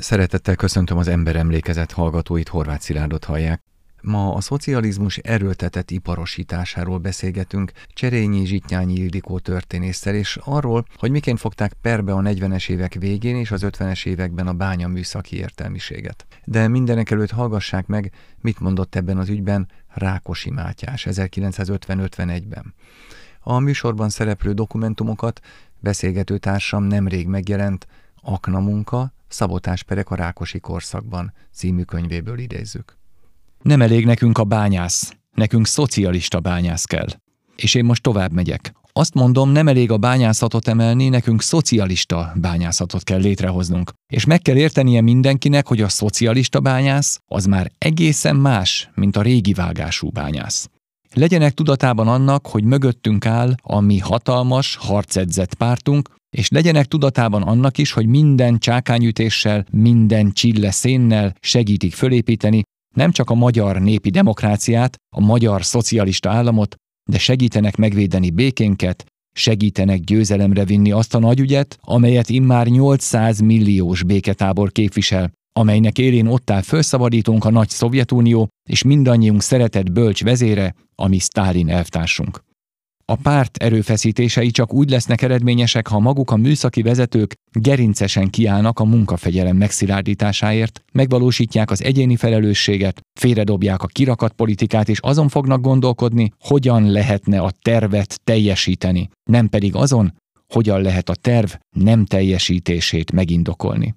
Szeretettel köszöntöm az emberemlékezet hallgatóit, Horváth Szilárdot hallják. Ma a szocializmus erőltetett iparosításáról beszélgetünk Cserényi Zsitnyányi Ildikó történésszel, és arról, hogy miként fogták perbe a 40-es évek végén és az 50-es években a bánya műszaki értelmiséget. De mindenek előtt hallgassák meg, mit mondott ebben az ügyben Rákosi Mátyás 1950-51-ben. A műsorban szereplő dokumentumokat beszélgető társam nemrég megjelent Akna munka, Szabotásperek a Rákosi korszakban című könyvéből idézzük. Nem elég nekünk a bányász, nekünk szocialista bányász kell. És én most tovább megyek. Azt mondom, nem elég a bányászatot emelni, nekünk szocialista bányászatot kell létrehoznunk. És meg kell értenie mindenkinek, hogy a szocialista bányász az már egészen más, mint a régi vágású bányász. Legyenek tudatában annak, hogy mögöttünk áll a mi hatalmas, harcedzett pártunk, és legyenek tudatában annak is, hogy minden csákányütéssel, minden csille szénnel segítik fölépíteni nem csak a magyar népi demokráciát, a magyar szocialista államot, de segítenek megvédeni békénket, segítenek győzelemre vinni azt a nagy ügyet, amelyet immár 800 milliós béketábor képvisel, amelynek élén ott áll felszabadítunk a nagy Szovjetunió és mindannyiunk szeretett bölcs vezére, ami Sztálin elvtársunk. A párt erőfeszítései csak úgy lesznek eredményesek, ha maguk a műszaki vezetők gerincesen kiállnak a munkafegyelem megszilárdításáért, megvalósítják az egyéni felelősséget, félredobják a kirakat politikát, és azon fognak gondolkodni, hogyan lehetne a tervet teljesíteni, nem pedig azon, hogyan lehet a terv nem teljesítését megindokolni.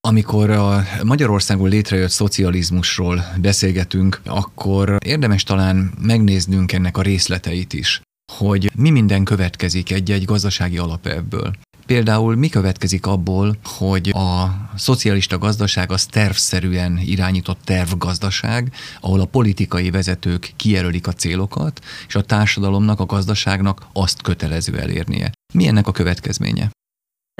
Amikor a Magyarországon létrejött szocializmusról beszélgetünk, akkor érdemes talán megnéznünk ennek a részleteit is hogy mi minden következik egy-egy gazdasági alapelvből. Például mi következik abból, hogy a szocialista gazdaság az tervszerűen irányított tervgazdaság, ahol a politikai vezetők kijelölik a célokat, és a társadalomnak, a gazdaságnak azt kötelező elérnie. Mi ennek a következménye?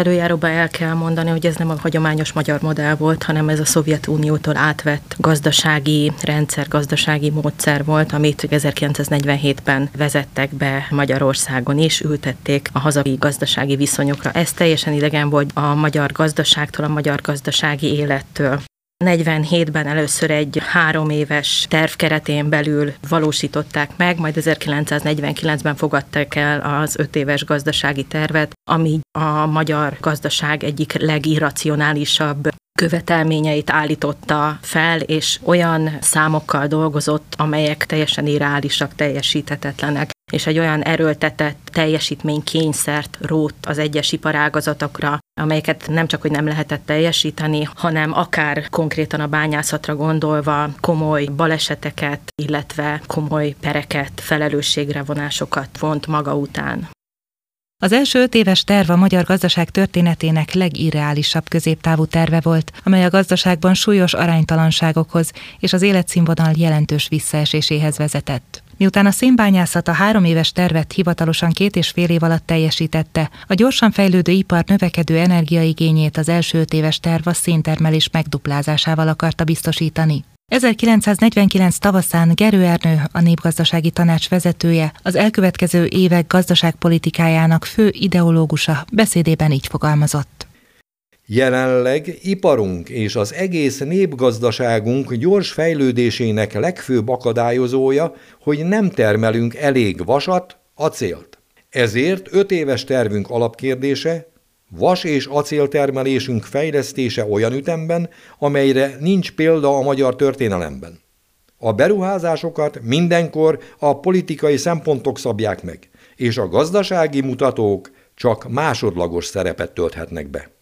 Előjáróban el kell mondani, hogy ez nem a hagyományos magyar modell volt, hanem ez a Szovjetuniótól átvett gazdasági rendszer, gazdasági módszer volt, amit 1947-ben vezettek be Magyarországon is, ültették a hazai gazdasági viszonyokra. Ez teljesen idegen volt a magyar gazdaságtól, a magyar gazdasági élettől. 47-ben először egy három éves terv keretén belül valósították meg, majd 1949-ben fogadták el az öt éves gazdasági tervet, ami a magyar gazdaság egyik legirracionálisabb követelményeit állította fel, és olyan számokkal dolgozott, amelyek teljesen irreálisak, teljesíthetetlenek és egy olyan erőltetett teljesítménykényszert rót az egyes iparágazatokra, amelyeket nem csak, hogy nem lehetett teljesíteni, hanem akár konkrétan a bányászatra gondolva komoly baleseteket, illetve komoly pereket, felelősségre vonásokat vont maga után. Az első öt éves terv a magyar gazdaság történetének legirreálisabb középtávú terve volt, amely a gazdaságban súlyos aránytalanságokhoz és az életszínvonal jelentős visszaeséséhez vezetett. Miután a szénbányászat a három éves tervet hivatalosan két és fél év alatt teljesítette, a gyorsan fejlődő ipar növekedő energiaigényét az első öt éves terv a széntermelés megduplázásával akarta biztosítani. 1949 tavaszán Gerő Ernő, a Népgazdasági Tanács vezetője, az elkövetkező évek gazdaságpolitikájának fő ideológusa beszédében így fogalmazott. Jelenleg iparunk és az egész népgazdaságunk gyors fejlődésének legfőbb akadályozója, hogy nem termelünk elég vasat, acélt. Ezért öt éves tervünk alapkérdése, vas- és acéltermelésünk fejlesztése olyan ütemben, amelyre nincs példa a magyar történelemben. A beruházásokat mindenkor a politikai szempontok szabják meg, és a gazdasági mutatók csak másodlagos szerepet tölthetnek be.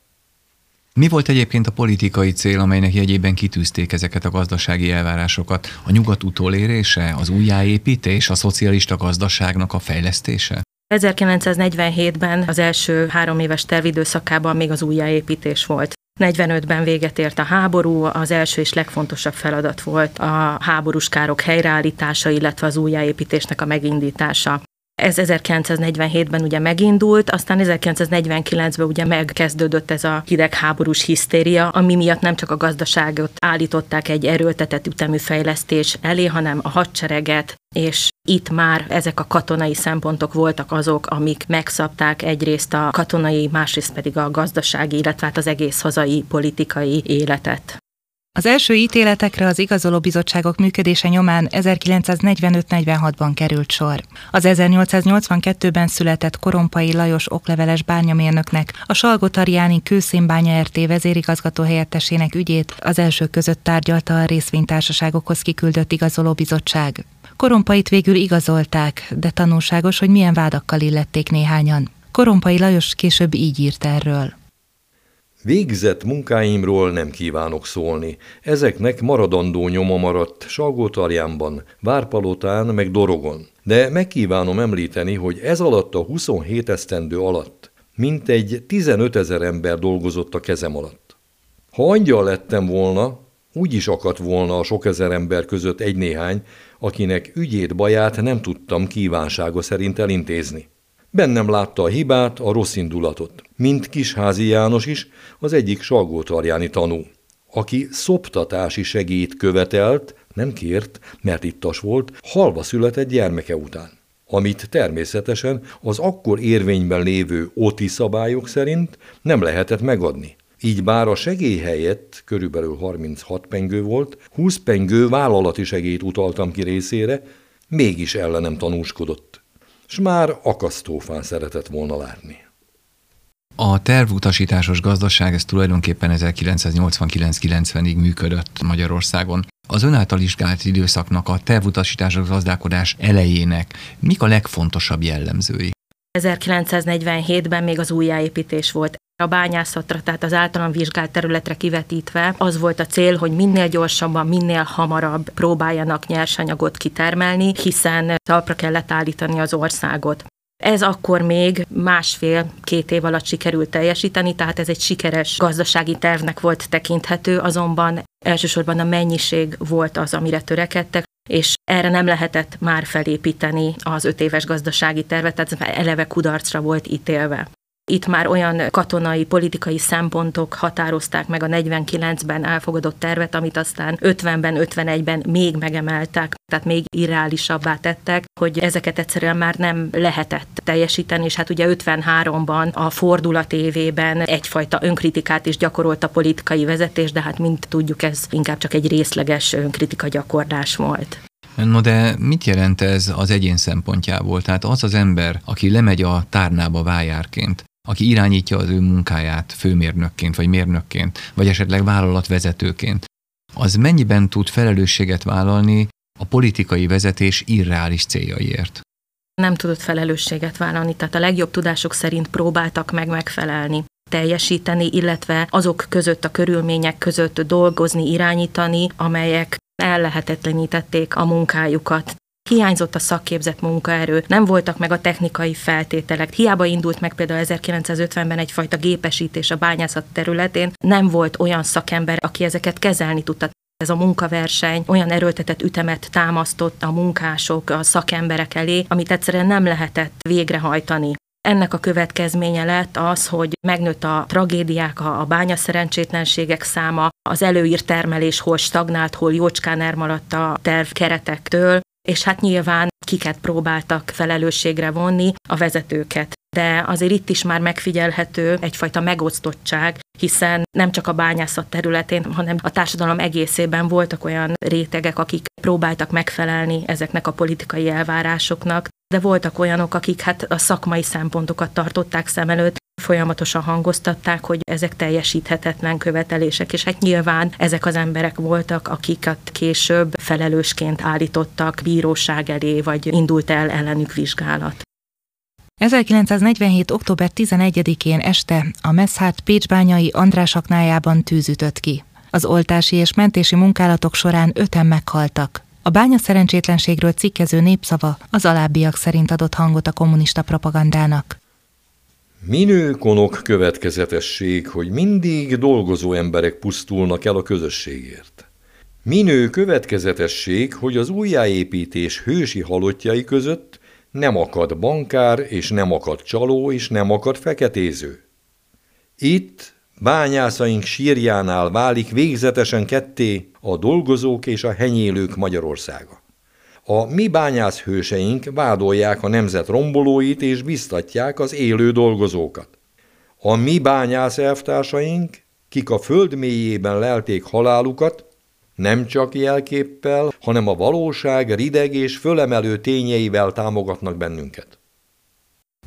Mi volt egyébként a politikai cél, amelynek jegyében kitűzték ezeket a gazdasági elvárásokat? A nyugat utolérése, az újjáépítés, a szocialista gazdaságnak a fejlesztése? 1947-ben az első három éves tervidőszakában még az újjáépítés volt. 45-ben véget ért a háború, az első és legfontosabb feladat volt a háborús károk helyreállítása, illetve az újjáépítésnek a megindítása. Ez 1947-ben ugye megindult, aztán 1949-ben ugye megkezdődött ez a hidegháborús hisztéria, ami miatt nem csak a gazdaságot állították egy erőltetett ütemű fejlesztés elé, hanem a hadsereget, és itt már ezek a katonai szempontok voltak azok, amik megszabták egyrészt a katonai, másrészt pedig a gazdasági, illetve hát az egész hazai politikai életet. Az első ítéletekre az igazoló bizottságok működése nyomán 1945-46-ban került sor. Az 1882-ben született Korompai Lajos okleveles bányamérnöknek, a Salgotariáni Kőszénbánya RT vezérigazgató helyettesének ügyét az elsők között tárgyalta a részvénytársaságokhoz kiküldött igazoló bizottság. Korompait végül igazolták, de tanulságos, hogy milyen vádakkal illették néhányan. Korompai Lajos később így írt erről. Végzett munkáimról nem kívánok szólni. Ezeknek maradandó nyoma maradt Salgótarjánban, Várpalotán meg Dorogon. De megkívánom említeni, hogy ez alatt a 27 esztendő alatt mintegy 15 ezer ember dolgozott a kezem alatt. Ha angyal lettem volna, úgy is akadt volna a sok ezer ember között egy-néhány, akinek ügyét, baját nem tudtam kívánsága szerint elintézni. Bennem látta a hibát, a rossz indulatot. Mint Kisházi János is, az egyik salgótarjáni tanú, aki szoptatási segít követelt, nem kért, mert ittas volt, halva született gyermeke után amit természetesen az akkor érvényben lévő OTI szabályok szerint nem lehetett megadni. Így bár a segély helyett körülbelül 36 pengő volt, 20 pengő vállalati segélyt utaltam ki részére, mégis ellenem tanúskodott s már akasztófán szeretett volna látni. A tervutasításos gazdaság ez tulajdonképpen 1989-90-ig működött Magyarországon. Az ön által vizsgált időszaknak a tervutasításos gazdálkodás elejének mik a legfontosabb jellemzői? 1947-ben még az újjáépítés volt. A bányászatra, tehát az általam vizsgált területre kivetítve az volt a cél, hogy minél gyorsabban, minél hamarabb próbáljanak nyersanyagot kitermelni, hiszen talpra kellett állítani az országot. Ez akkor még másfél-két év alatt sikerült teljesíteni, tehát ez egy sikeres gazdasági tervnek volt tekinthető, azonban elsősorban a mennyiség volt az, amire törekedtek, és erre nem lehetett már felépíteni az öt éves gazdasági tervet, tehát eleve kudarcra volt ítélve. Itt már olyan katonai, politikai szempontok határozták meg a 49-ben elfogadott tervet, amit aztán 50-ben, 51-ben még megemeltek, tehát még irreálisabbá tettek, hogy ezeket egyszerűen már nem lehetett teljesíteni, és hát ugye 53-ban a fordulat évében egyfajta önkritikát is gyakorolt a politikai vezetés, de hát mint tudjuk, ez inkább csak egy részleges önkritika gyakorlás volt. No de mit jelent ez az egyén szempontjából? Tehát az az ember, aki lemegy a tárnába vájárként, aki irányítja az ő munkáját főmérnökként, vagy mérnökként, vagy esetleg vállalatvezetőként, az mennyiben tud felelősséget vállalni a politikai vezetés irreális céljaiért? Nem tudott felelősséget vállalni, tehát a legjobb tudások szerint próbáltak meg megfelelni teljesíteni, illetve azok között, a körülmények között dolgozni, irányítani, amelyek ellehetetlenítették a munkájukat. Hiányzott a szakképzett munkaerő, nem voltak meg a technikai feltételek. Hiába indult meg például 1950-ben egyfajta gépesítés a bányászat területén, nem volt olyan szakember, aki ezeket kezelni tudta. Ez a munkaverseny olyan erőltetett ütemet támasztott a munkások, a szakemberek elé, amit egyszerűen nem lehetett végrehajtani. Ennek a következménye lett az, hogy megnőtt a tragédiák, a bánya szerencsétlenségek száma, az előírt termelés hol stagnált, hol jócskán elmaradt a terv keretektől, és hát nyilván kiket próbáltak felelősségre vonni a vezetőket. De azért itt is már megfigyelhető egyfajta megosztottság, hiszen nem csak a bányászat területén, hanem a társadalom egészében voltak olyan rétegek, akik próbáltak megfelelni ezeknek a politikai elvárásoknak, de voltak olyanok, akik hát a szakmai szempontokat tartották szem előtt, folyamatosan hangoztatták, hogy ezek teljesíthetetlen követelések, és hát nyilván ezek az emberek voltak, akiket később felelősként állítottak bíróság elé, vagy indult el ellenük vizsgálat. 1947. október 11-én este a Messzhárt Pécsbányai András aknájában tűzütött ki. Az oltási és mentési munkálatok során öten meghaltak. A bánya szerencsétlenségről cikkező népszava az alábbiak szerint adott hangot a kommunista propagandának. Minő konok következetesség, hogy mindig dolgozó emberek pusztulnak el a közösségért. Minő következetesség, hogy az újjáépítés hősi halottjai között nem akad bankár, és nem akad csaló, és nem akad feketéző. Itt bányászaink sírjánál válik végzetesen ketté a dolgozók és a henyélők Magyarországa. A mi bányász hőseink vádolják a nemzet rombolóit és biztatják az élő dolgozókat. A mi bányász elvtársaink, kik a föld mélyében lelték halálukat, nem csak jelképpel, hanem a valóság rideg és fölemelő tényeivel támogatnak bennünket.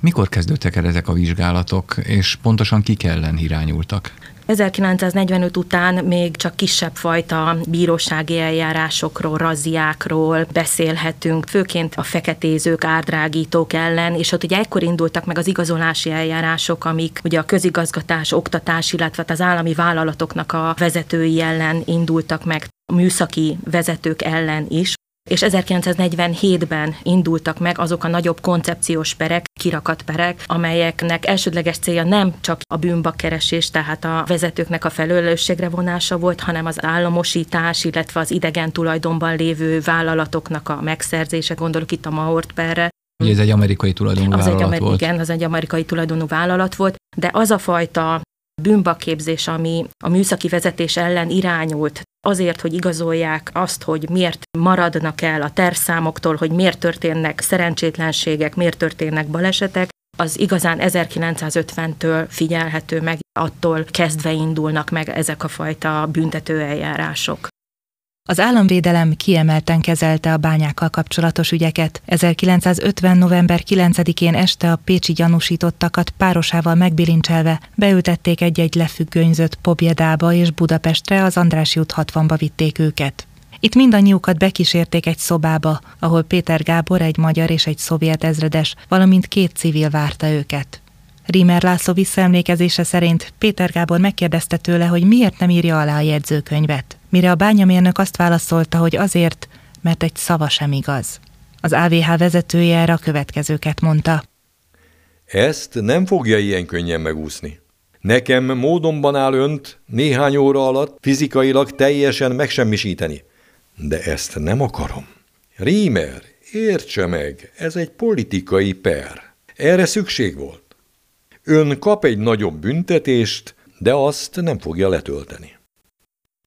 Mikor kezdődtek el ezek a vizsgálatok, és pontosan kik ellen irányultak? 1945 után még csak kisebb fajta bírósági eljárásokról, razziákról beszélhetünk, főként a feketézők, árdrágítók ellen, és ott ugye ekkor indultak meg az igazolási eljárások, amik ugye a közigazgatás, oktatás, illetve az állami vállalatoknak a vezetői ellen indultak meg műszaki vezetők ellen is, és 1947-ben indultak meg azok a nagyobb koncepciós perek, kirakat perek, amelyeknek elsődleges célja nem csak a bűnbakkeresés, tehát a vezetőknek a felelősségre vonása volt, hanem az államosítás, illetve az idegen tulajdonban lévő vállalatoknak a megszerzése, gondolok itt a Mahort perre, Ugye ez egy amerikai tulajdonú az vállalat egy, volt. Igen, az egy amerikai tulajdonú vállalat volt, de az a fajta bűnbakképzés, ami a műszaki vezetés ellen irányult, azért, hogy igazolják azt, hogy miért maradnak el a terszámoktól, hogy miért történnek szerencsétlenségek, miért történnek balesetek, az igazán 1950-től figyelhető meg, attól kezdve indulnak meg ezek a fajta büntetőeljárások. Az államvédelem kiemelten kezelte a bányákkal kapcsolatos ügyeket. 1950. november 9-én este a pécsi gyanúsítottakat párosával megbilincselve beültették egy-egy lefüggönyzött pobjedába és Budapestre az Andrássy út 60-ba vitték őket. Itt mindannyiukat bekísérték egy szobába, ahol Péter Gábor, egy magyar és egy szovjet ezredes, valamint két civil várta őket. Rímer László visszaemlékezése szerint Péter Gábor megkérdezte tőle, hogy miért nem írja alá a jegyzőkönyvet. Mire a bányamérnök azt válaszolta, hogy azért, mert egy szava sem igaz. Az AVH vezetője erre a következőket mondta. Ezt nem fogja ilyen könnyen megúszni. Nekem módonban áll önt néhány óra alatt fizikailag teljesen megsemmisíteni. De ezt nem akarom. Rímer, értse meg, ez egy politikai per. Erre szükség volt. Ön kap egy nagyobb büntetést, de azt nem fogja letölteni.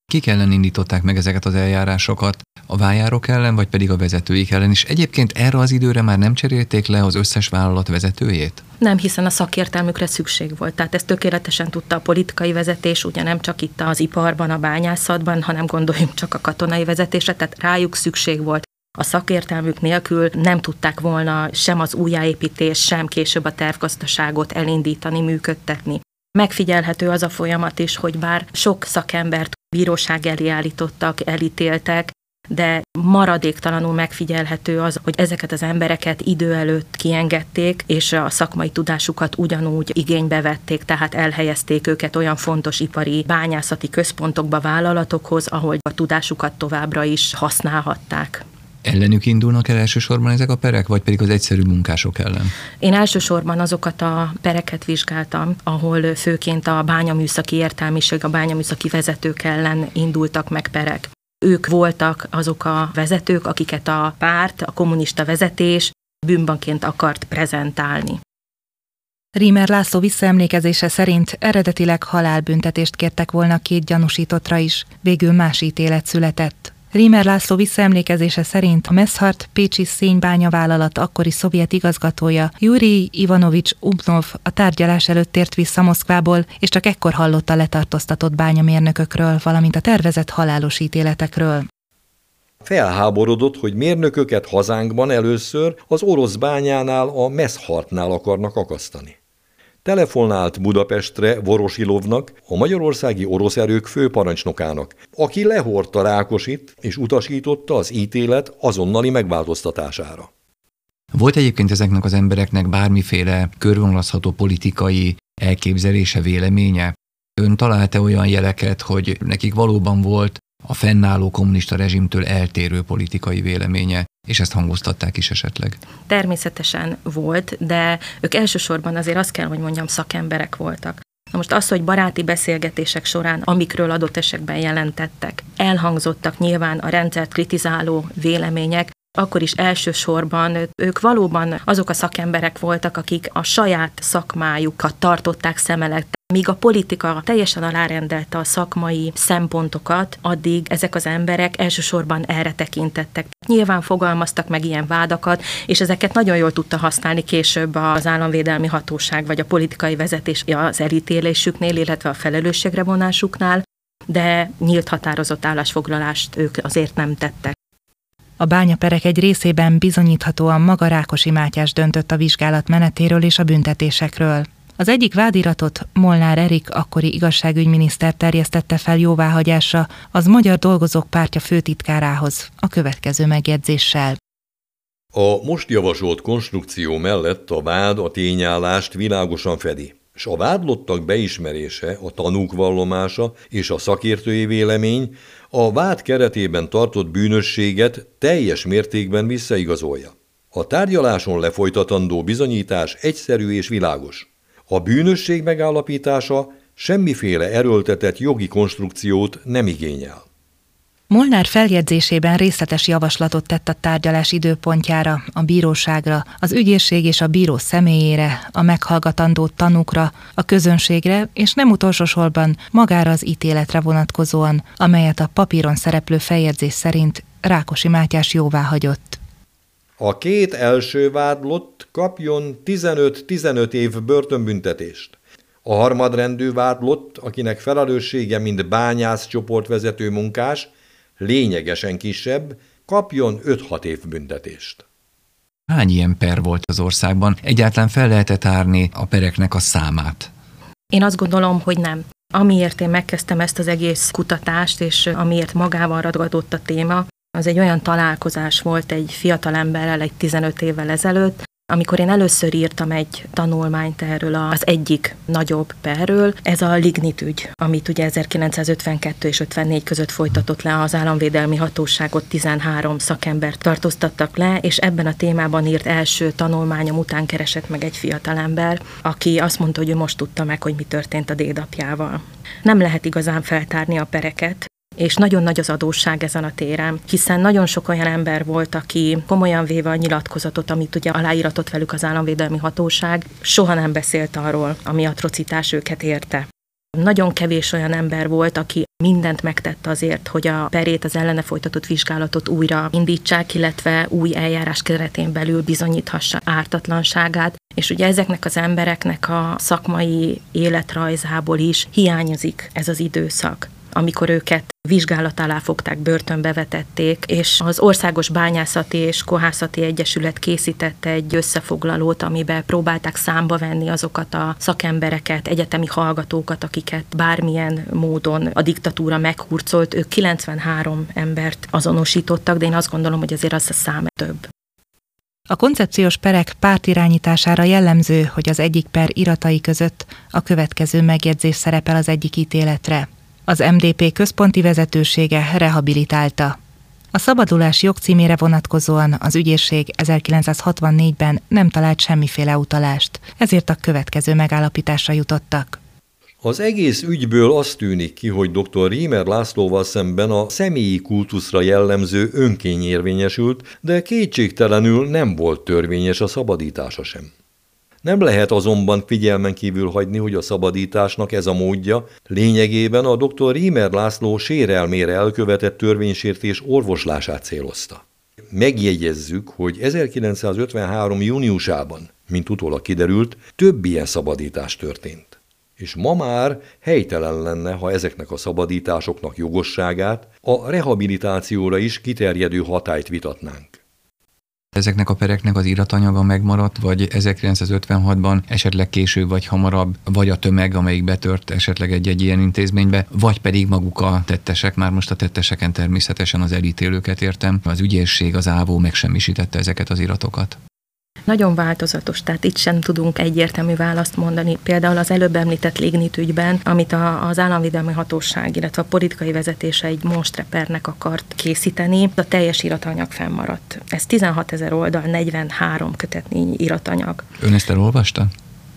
Kik ellen indították meg ezeket az eljárásokat? A vájárok ellen, vagy pedig a vezetőik ellen is? Egyébként erre az időre már nem cserélték le az összes vállalat vezetőjét? Nem, hiszen a szakértelmükre szükség volt. Tehát ezt tökéletesen tudta a politikai vezetés, ugye nem csak itt az iparban, a bányászatban, hanem gondoljunk csak a katonai vezetésre, tehát rájuk szükség volt. A szakértelmük nélkül nem tudták volna sem az újjáépítés, sem később a tervgazdaságot elindítani, működtetni. Megfigyelhető az a folyamat is, hogy bár sok szakembert bíróság elé állítottak, elítéltek, de maradéktalanul megfigyelhető az, hogy ezeket az embereket idő előtt kiengedték, és a szakmai tudásukat ugyanúgy igénybe vették, tehát elhelyezték őket olyan fontos ipari bányászati központokba, vállalatokhoz, ahol a tudásukat továbbra is használhatták. Ellenük indulnak el elsősorban ezek a perek, vagy pedig az egyszerű munkások ellen? Én elsősorban azokat a pereket vizsgáltam, ahol főként a bányaműszaki értelmiség, a bányaműszaki vezetők ellen indultak meg perek. Ők voltak azok a vezetők, akiket a párt, a kommunista vezetés bűnbanként akart prezentálni. Rímer László visszaemlékezése szerint eredetileg halálbüntetést kértek volna két gyanúsítottra is, végül más ítélet született. Rímer László visszaemlékezése szerint a Meszhart Pécsi szénybánya vállalat akkori szovjet igazgatója Juri Ivanovics Ubnov a tárgyalás előtt tért vissza Moszkvából, és csak ekkor hallotta a letartóztatott bányamérnökökről, valamint a tervezett halálos ítéletekről. Felháborodott, hogy mérnököket hazánkban először az orosz bányánál, a Meszhartnál akarnak akasztani. Telefonált Budapestre Vorosilovnak, a magyarországi orosz erők főparancsnokának, aki lehordta Rákosit és utasította az ítélet azonnali megváltoztatására. Volt egyébként ezeknek az embereknek bármiféle körvonalazható politikai elképzelése, véleménye? Ön találta olyan jeleket, hogy nekik valóban volt a fennálló kommunista rezsimtől eltérő politikai véleménye, és ezt hangoztatták is esetleg? Természetesen volt, de ők elsősorban azért azt kell, hogy mondjam, szakemberek voltak. Na most az, hogy baráti beszélgetések során, amikről adott esetben jelentettek, elhangzottak nyilván a rendszert kritizáló vélemények, akkor is elsősorban ők valóban azok a szakemberek voltak, akik a saját szakmájukat tartották szem előtt. Míg a politika teljesen alárendelte a szakmai szempontokat, addig ezek az emberek elsősorban erre tekintettek. Nyilván fogalmaztak meg ilyen vádakat, és ezeket nagyon jól tudta használni később az államvédelmi hatóság vagy a politikai vezetés az elítélésüknél, illetve a felelősségre vonásuknál, de nyílt határozott állásfoglalást ők azért nem tettek. A bányaperek egy részében bizonyíthatóan maga Rákosi Mátyás döntött a vizsgálat menetéről és a büntetésekről. Az egyik vádiratot Molnár Erik, akkori igazságügyminiszter terjesztette fel jóváhagyásra az Magyar Dolgozók Pártja főtitkárához a következő megjegyzéssel. A most javasolt konstrukció mellett a vád a tényállást világosan fedi és a vádlottak beismerése, a tanúk vallomása és a szakértői vélemény a vád keretében tartott bűnösséget teljes mértékben visszaigazolja. A tárgyaláson lefolytatandó bizonyítás egyszerű és világos. A bűnösség megállapítása semmiféle erőltetett jogi konstrukciót nem igényel. Molnár feljegyzésében részletes javaslatot tett a tárgyalás időpontjára, a bíróságra, az ügyészség és a bíró személyére, a meghallgatandó tanúkra, a közönségre, és nem utolsó sorban magára az ítéletre vonatkozóan, amelyet a papíron szereplő feljegyzés szerint Rákosi Mátyás jóvá hagyott. A két első vádlott kapjon 15-15 év börtönbüntetést. A harmadrendű vádlott, akinek felelőssége mint bányász csoportvezető munkás, lényegesen kisebb, kapjon 5-6 év büntetést. Hány ilyen per volt az országban? Egyáltalán fel lehetett árni a pereknek a számát? Én azt gondolom, hogy nem. Amiért én megkezdtem ezt az egész kutatást, és amiért magával ragadott a téma, az egy olyan találkozás volt egy fiatal emberrel egy 15 évvel ezelőtt, amikor én először írtam egy tanulmányt erről az egyik nagyobb perről, ez a Lignit ügy, amit ugye 1952 és 54 között folytatott le az államvédelmi hatóságot 13 szakembert tartóztattak le, és ebben a témában írt első tanulmányom után keresett meg egy fiatalember, aki azt mondta, hogy ő most tudta meg, hogy mi történt a dédapjával. Nem lehet igazán feltárni a pereket, és nagyon nagy az adósság ezen a téren, hiszen nagyon sok olyan ember volt, aki komolyan véve a nyilatkozatot, amit ugye aláíratott velük az államvédelmi hatóság, soha nem beszélt arról, ami atrocitás őket érte. Nagyon kevés olyan ember volt, aki mindent megtett azért, hogy a perét, az ellene folytatott vizsgálatot újra indítsák, illetve új eljárás keretén belül bizonyíthassa ártatlanságát. És ugye ezeknek az embereknek a szakmai életrajzából is hiányozik ez az időszak amikor őket vizsgálat alá fogták, börtönbe vetették, és az Országos Bányászati és Kohászati Egyesület készítette egy összefoglalót, amiben próbálták számba venni azokat a szakembereket, egyetemi hallgatókat, akiket bármilyen módon a diktatúra meghurcolt. Ők 93 embert azonosítottak, de én azt gondolom, hogy azért az a szám több. A koncepciós perek pártirányítására jellemző, hogy az egyik per iratai között a következő megjegyzés szerepel az egyik ítéletre. Az MDP központi vezetősége rehabilitálta. A szabadulás jogcímére vonatkozóan az ügyészség 1964-ben nem talált semmiféle utalást, ezért a következő megállapításra jutottak. Az egész ügyből azt tűnik ki, hogy dr. Rímer Lászlóval szemben a személyi kultuszra jellemző önkény érvényesült, de kétségtelenül nem volt törvényes a szabadítása sem. Nem lehet azonban figyelmen kívül hagyni, hogy a szabadításnak ez a módja lényegében a dr. Rímer László sérelmére elkövetett törvénysértés orvoslását célozta. Megjegyezzük, hogy 1953. júniusában, mint utólag kiderült, több ilyen szabadítás történt. És ma már helytelen lenne, ha ezeknek a szabadításoknak jogosságát a rehabilitációra is kiterjedő hatályt vitatnánk. Ezeknek a pereknek az iratanyaga megmaradt, vagy 1956-ban esetleg később vagy hamarabb, vagy a tömeg, amelyik betört esetleg egy-egy ilyen intézménybe, vagy pedig maguk a tettesek, már most a tetteseken természetesen az elítélőket értem, az ügyészség, az ávó megsemmisítette ezeket az iratokat. Nagyon változatos, tehát itt sem tudunk egyértelmű választ mondani. Például az előbb említett ügyben, amit a, az államvédelmi hatóság, illetve a politikai vezetése egy monstrepernek akart készíteni, a teljes iratanyag fennmaradt. Ez 16 ezer oldal, 43 kötetnyi iratanyag. Ön ezt elolvasta?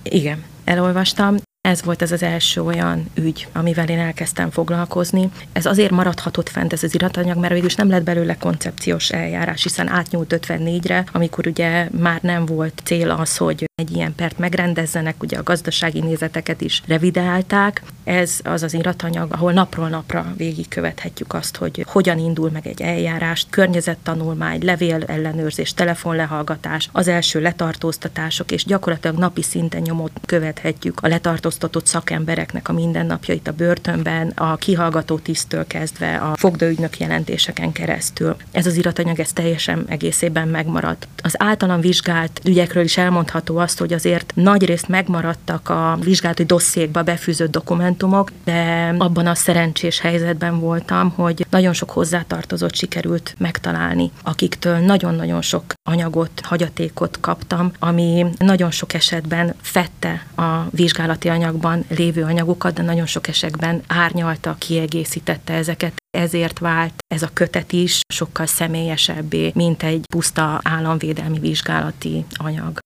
Igen, elolvastam. Ez volt ez az első olyan ügy, amivel én elkezdtem foglalkozni. Ez azért maradhatott fent ez az iratanyag, mert végül is nem lett belőle koncepciós eljárás, hiszen átnyúlt 54-re, amikor ugye már nem volt cél az, hogy egy ilyen pert megrendezzenek, ugye a gazdasági nézeteket is revidálták. Ez az az iratanyag, ahol napról napra végigkövethetjük azt, hogy hogyan indul meg egy eljárás, környezettanulmány, levél ellenőrzés, telefonlehallgatás, az első letartóztatások, és gyakorlatilag napi szinten nyomot követhetjük a letartóztatott szakembereknek a mindennapjait a börtönben, a kihallgató tisztől kezdve a fogdaügynök jelentéseken keresztül. Ez az iratanyag ez teljesen egészében megmaradt. Az általam vizsgált ügyekről is elmondható azt, hogy azért nagy részt megmaradtak a vizsgálati dossziékba befűzött dokumentumok, de abban a szerencsés helyzetben voltam, hogy nagyon sok hozzátartozott sikerült megtalálni, akiktől nagyon-nagyon sok anyagot, hagyatékot kaptam, ami nagyon sok esetben fette a vizsgálati anyagban lévő anyagokat, de nagyon sok esetben árnyalta, kiegészítette ezeket, ezért vált ez a kötet is sokkal személyesebbé, mint egy puszta államvédelmi vizsgálati anyag.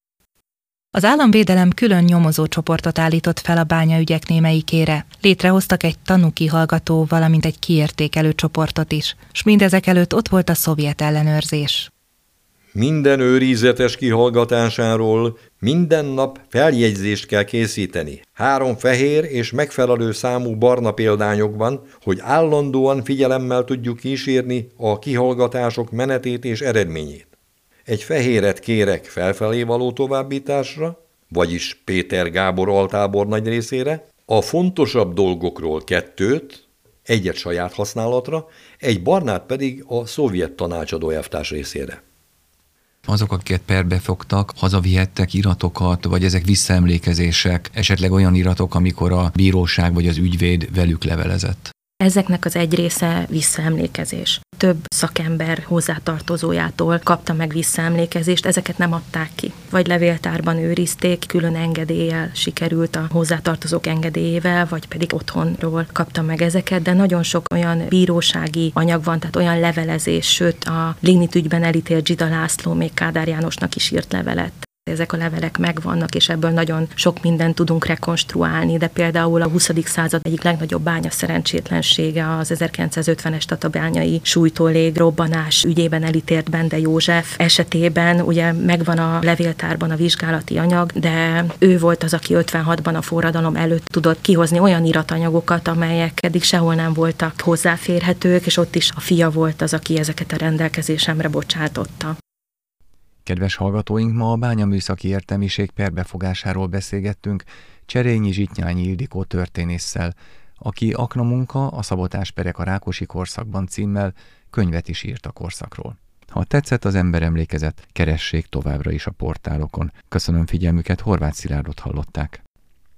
Az államvédelem külön nyomozó csoportot állított fel a bányaügyek némelyikére. Létrehoztak egy tanúkihallgató, valamint egy kiértékelő csoportot is, s mindezek előtt ott volt a szovjet ellenőrzés. Minden őrizetes kihallgatásáról minden nap feljegyzést kell készíteni. Három fehér és megfelelő számú barna példányokban, hogy állandóan figyelemmel tudjuk kísérni a kihallgatások menetét és eredményét. Egy fehéret kérek felfelé való továbbításra, vagyis Péter Gábor altábor nagy részére, a fontosabb dolgokról kettőt, egyet saját használatra, egy barnát pedig a szovjet tanácsadó elvtárs részére. Azok, akiket perbe fogtak, hazavihettek iratokat, vagy ezek visszaemlékezések, esetleg olyan iratok, amikor a bíróság vagy az ügyvéd velük levelezett. Ezeknek az egy része visszaemlékezés. Több szakember hozzátartozójától kapta meg visszaemlékezést, ezeket nem adták ki. Vagy levéltárban őrizték, külön engedéllyel sikerült a hozzátartozók engedélyével, vagy pedig otthonról kapta meg ezeket, de nagyon sok olyan bírósági anyag van, tehát olyan levelezés, sőt a Lignit ügyben elítélt Zsida László még Kádár Jánosnak is írt levelet ezek a levelek megvannak, és ebből nagyon sok mindent tudunk rekonstruálni, de például a 20. század egyik legnagyobb bánya szerencsétlensége az 1950-es tatabányai sújtólég robbanás ügyében elítélt Bende József esetében, ugye megvan a levéltárban a vizsgálati anyag, de ő volt az, aki 56-ban a forradalom előtt tudott kihozni olyan iratanyagokat, amelyek eddig sehol nem voltak hozzáférhetők, és ott is a fia volt az, aki ezeket a rendelkezésemre bocsátotta. Kedves hallgatóink, ma a bányaműszaki értelmiség perbefogásáról beszélgettünk Cserényi Zsitnyányi Ildikó történésszel, aki Akna munka, a szabotásperek a Rákosi korszakban címmel könyvet is írt a korszakról. Ha tetszett az ember emlékezet, keressék továbbra is a portálokon. Köszönöm figyelmüket, Horváth Szilárdot hallották.